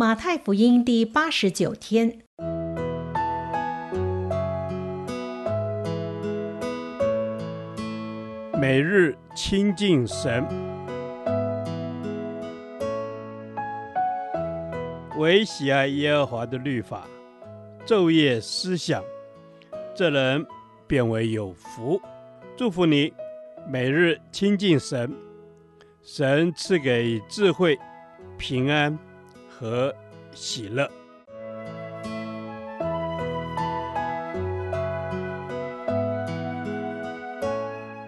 马太福音第八十九天，每日亲近神，惟喜爱耶和华的律法，昼夜思想，这人便为有福。祝福你，每日亲近神，神赐给智慧、平安。和喜乐。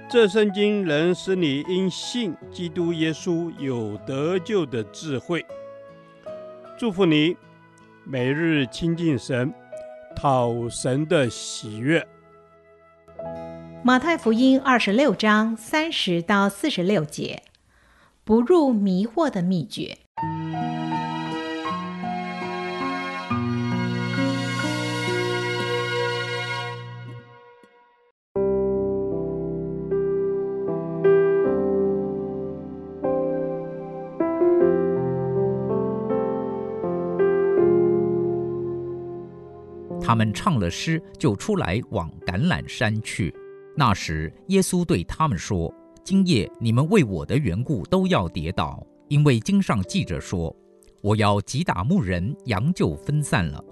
这圣经能使你因信基督耶稣有得救的智慧。祝福你，每日亲近神，讨神的喜悦。马太福音二十六章三十到四十六节，不入迷惑的秘诀。他们唱了诗，就出来往橄榄山去。那时，耶稣对他们说：“今夜你们为我的缘故都要跌倒，因为经上记着说：我要击打牧人，羊就分散了。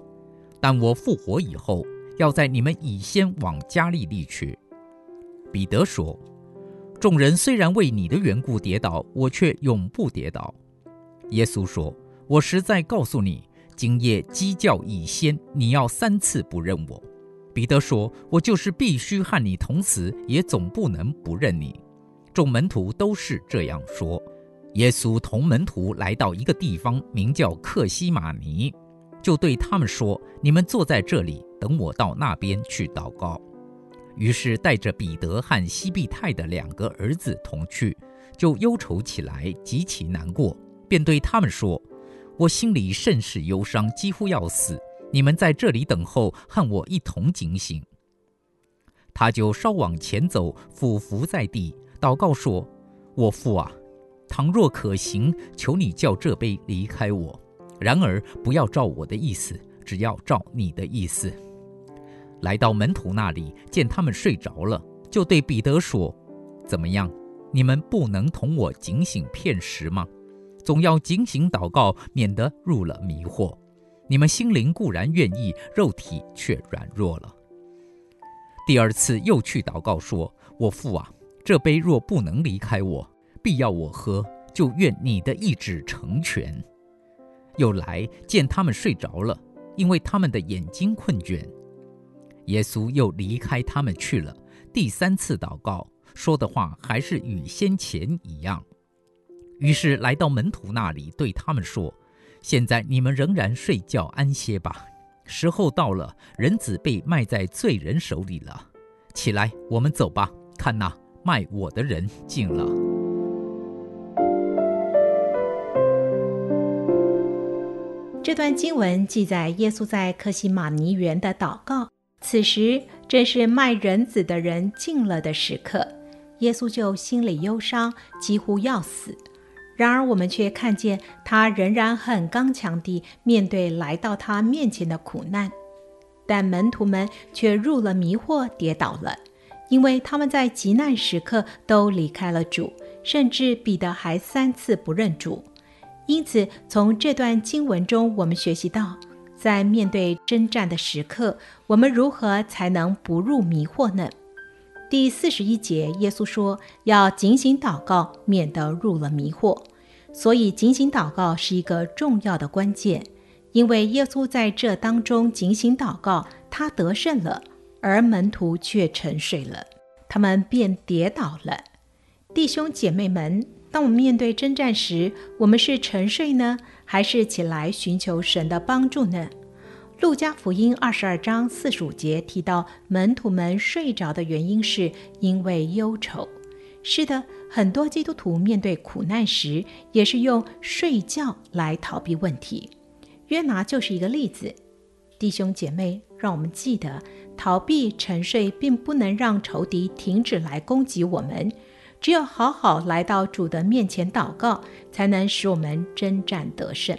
但我复活以后，要在你们以先往加利利去。”彼得说：“众人虽然为你的缘故跌倒，我却永不跌倒。”耶稣说：“我实在告诉你。”今夜鸡叫已先，你要三次不认我。彼得说：“我就是必须和你同死，也总不能不认你。”众门徒都是这样说。耶稣同门徒来到一个地方，名叫克西马尼，就对他们说：“你们坐在这里，等我到那边去祷告。”于是带着彼得和西庇太的两个儿子同去，就忧愁起来，极其难过，便对他们说。我心里甚是忧伤，几乎要死。你们在这里等候，和我一同警醒。他就稍往前走，俯伏在地，祷告说：“我父啊，倘若可行，求你叫这杯离开我。然而不要照我的意思，只要照你的意思。”来到门徒那里，见他们睡着了，就对彼得说：“怎么样？你们不能同我警醒片时吗？”总要警醒祷告，免得入了迷惑。你们心灵固然愿意，肉体却软弱了。第二次又去祷告，说：“我父啊，这杯若不能离开我，必要我喝，就愿你的意志成全。”又来见他们睡着了，因为他们的眼睛困倦。耶稣又离开他们去了。第三次祷告，说的话还是与先前一样。于是来到门徒那里，对他们说：“现在你们仍然睡觉安歇吧。时候到了，人子被卖在罪人手里了。起来，我们走吧。看那，卖我的人近了。”这段经文记载耶稣在克西马尼园的祷告。此时正是卖人子的人近了的时刻，耶稣就心里忧伤，几乎要死。然而，我们却看见他仍然很刚强地面对来到他面前的苦难，但门徒们却入了迷惑，跌倒了，因为他们在急难时刻都离开了主，甚至彼得还三次不认主。因此，从这段经文中，我们学习到，在面对征战的时刻，我们如何才能不入迷惑呢？第四十一节，耶稣说要警醒祷告，免得入了迷惑。所以，警醒祷告是一个重要的关键，因为耶稣在这当中警醒祷告，他得胜了，而门徒却沉睡了，他们便跌倒了。弟兄姐妹们，当我们面对征战时，我们是沉睡呢，还是起来寻求神的帮助呢？路加福音二十二章四十五节提到，门徒们睡着的原因是因为忧愁。是的，很多基督徒面对苦难时，也是用睡觉来逃避问题。约拿就是一个例子。弟兄姐妹，让我们记得，逃避沉睡并不能让仇敌停止来攻击我们。只有好好来到主的面前祷告，才能使我们征战得胜。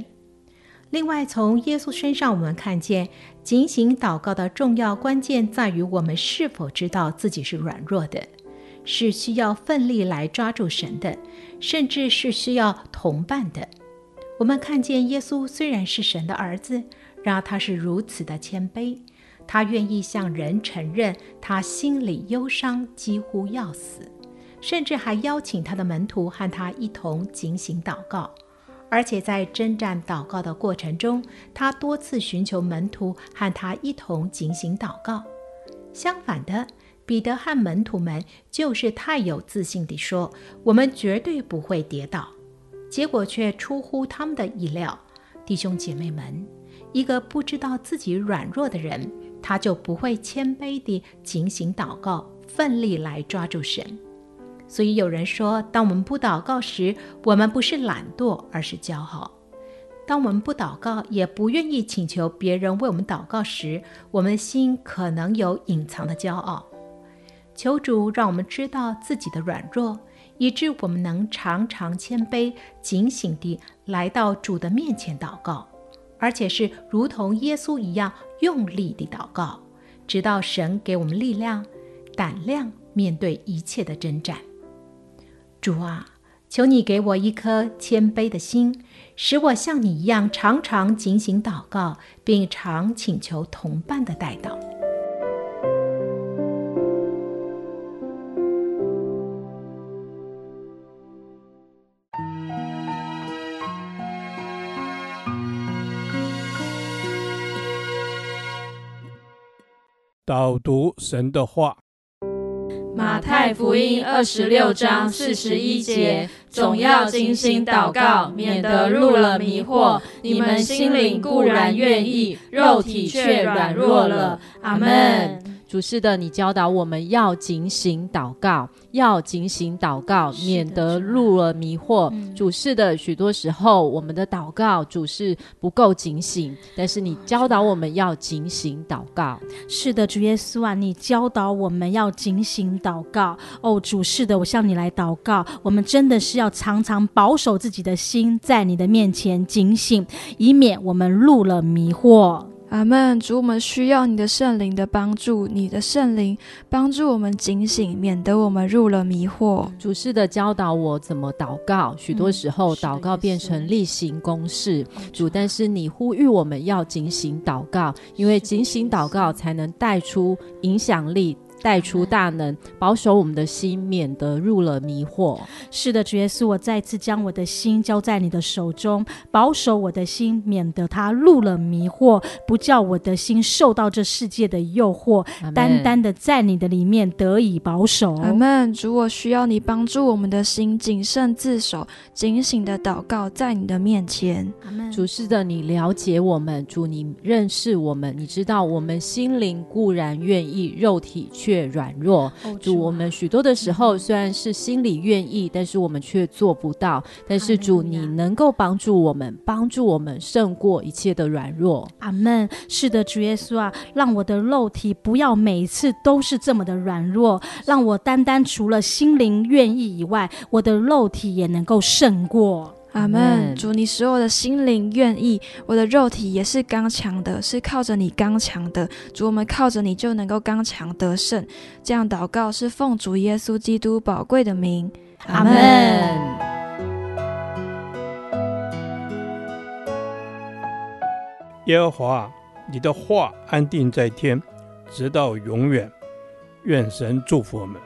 另外，从耶稣身上，我们看见警醒祷告的重要关键在于我们是否知道自己是软弱的，是需要奋力来抓住神的，甚至是需要同伴的。我们看见耶稣虽然是神的儿子，然而他是如此的谦卑，他愿意向人承认他心里忧伤，几乎要死，甚至还邀请他的门徒和他一同警醒祷告。而且在征战祷告的过程中，他多次寻求门徒和他一同警醒祷告。相反的，彼得和门徒们就是太有自信地说：“我们绝对不会跌倒。”结果却出乎他们的意料。弟兄姐妹们，一个不知道自己软弱的人，他就不会谦卑地警醒祷告，奋力来抓住神。所以有人说，当我们不祷告时，我们不是懒惰，而是骄傲；当我们不祷告，也不愿意请求别人为我们祷告时，我们心可能有隐藏的骄傲。求主让我们知道自己的软弱，以致我们能常常谦卑、警醒地来到主的面前祷告，而且是如同耶稣一样用力地祷告，直到神给我们力量、胆量，面对一切的征战。主啊，求你给我一颗谦卑的心，使我像你一样常常警醒祷告，并常请求同伴的代祷。导读神的话。马太福音二十六章四十一节，总要精心祷告，免得入了迷惑。你们心灵固然愿意，肉体却软弱了。阿门。主是的，你教导我们要警醒祷告，要警醒祷告，免得入了迷惑。主是的，许多时候我们的祷告主是不够警醒，但是你教导我们要警醒祷告。是的，主耶稣啊，你教导我们要警醒祷告。哦，主是的，我向你来祷告，我们真的是要常常保守自己的心，在你的面前警醒，以免我们入了迷惑。阿门，主，我们需要你的圣灵的帮助，你的圣灵帮助我们警醒，免得我们入了迷惑。主是的教导我怎么祷告，许多时候祷告变成例行公事。主，但是你呼吁我们要警醒祷告，因为警醒祷告才能带出影响力。带出大能，保守我们的心，免得入了迷惑。是的，主耶稣，我再次将我的心交在你的手中，保守我的心，免得他入了迷惑，不叫我的心受到这世界的诱惑，单单的在你的里面得以保守。阿门。主，我需要你帮助我们的心谨慎自守，警醒的祷告在你的面前。阿门。主是的，你了解我们，主你认识我们，你知道我们心灵固然愿意，肉体却。越软弱，主，我们许多的时候虽然是心里愿意，但是我们却做不到。但是主，你能够帮助我们，帮助我们胜过一切的软弱。阿门。是的，主耶稣啊，让我的肉体不要每次都是这么的软弱，让我单单除了心灵愿意以外，我的肉体也能够胜过。阿门，主，你使我的心灵愿意，我的肉体也是刚强的，是靠着你刚强的。主，我们靠着你就能够刚强得胜。这样祷告是奉主耶稣基督宝贵的名。阿门。耶和华，你的话安定在天，直到永远。愿神祝福我们。